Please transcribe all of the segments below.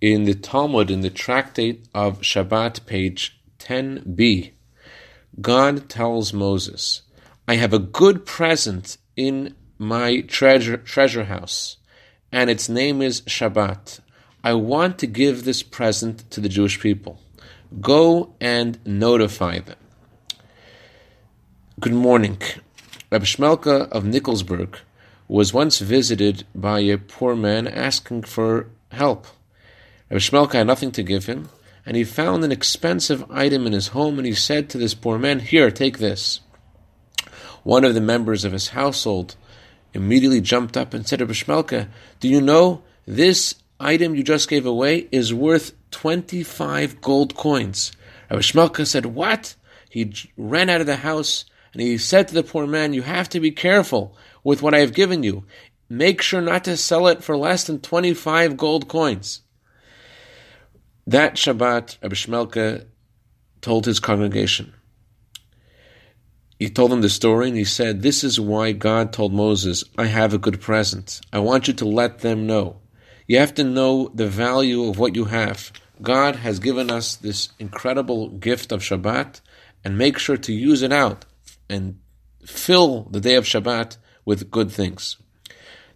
in the Talmud, in the tractate of Shabbat, page 10b, God tells Moses, I have a good present in my treasure, treasure house, and its name is Shabbat. I want to give this present to the Jewish people. Go and notify them. Good morning. Rabbi Shmelka of Nikolsburg was once visited by a poor man asking for help. Rabbi Shmelka had nothing to give him, and he found an expensive item in his home, and he said to this poor man, Here, take this. One of the members of his household immediately jumped up and said to Shmelka, Do you know this item you just gave away is worth 25 gold coins? Rabbi Shmelka said, What? He ran out of the house and he said to the poor man, You have to be careful with what I have given you. Make sure not to sell it for less than 25 gold coins. That Shabbat, Rabbi Shmelka told his congregation. He told them the story and he said, This is why God told Moses, I have a good present. I want you to let them know. You have to know the value of what you have. God has given us this incredible gift of Shabbat and make sure to use it out and fill the day of Shabbat with good things.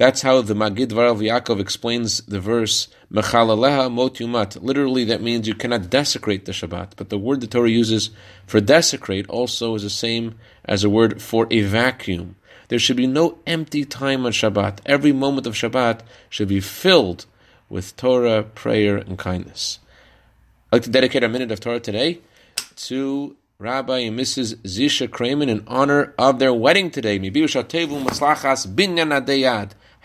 That's how the Magid Varav Yaakov explains the verse Mechalaleha mot. Literally, that means you cannot desecrate the Shabbat. But the word the Torah uses for desecrate also is the same as a word for a vacuum. There should be no empty time on Shabbat. Every moment of Shabbat should be filled with Torah, prayer, and kindness. I'd like to dedicate a minute of Torah today to Rabbi and Mrs. Zisha Kramen in honor of their wedding today.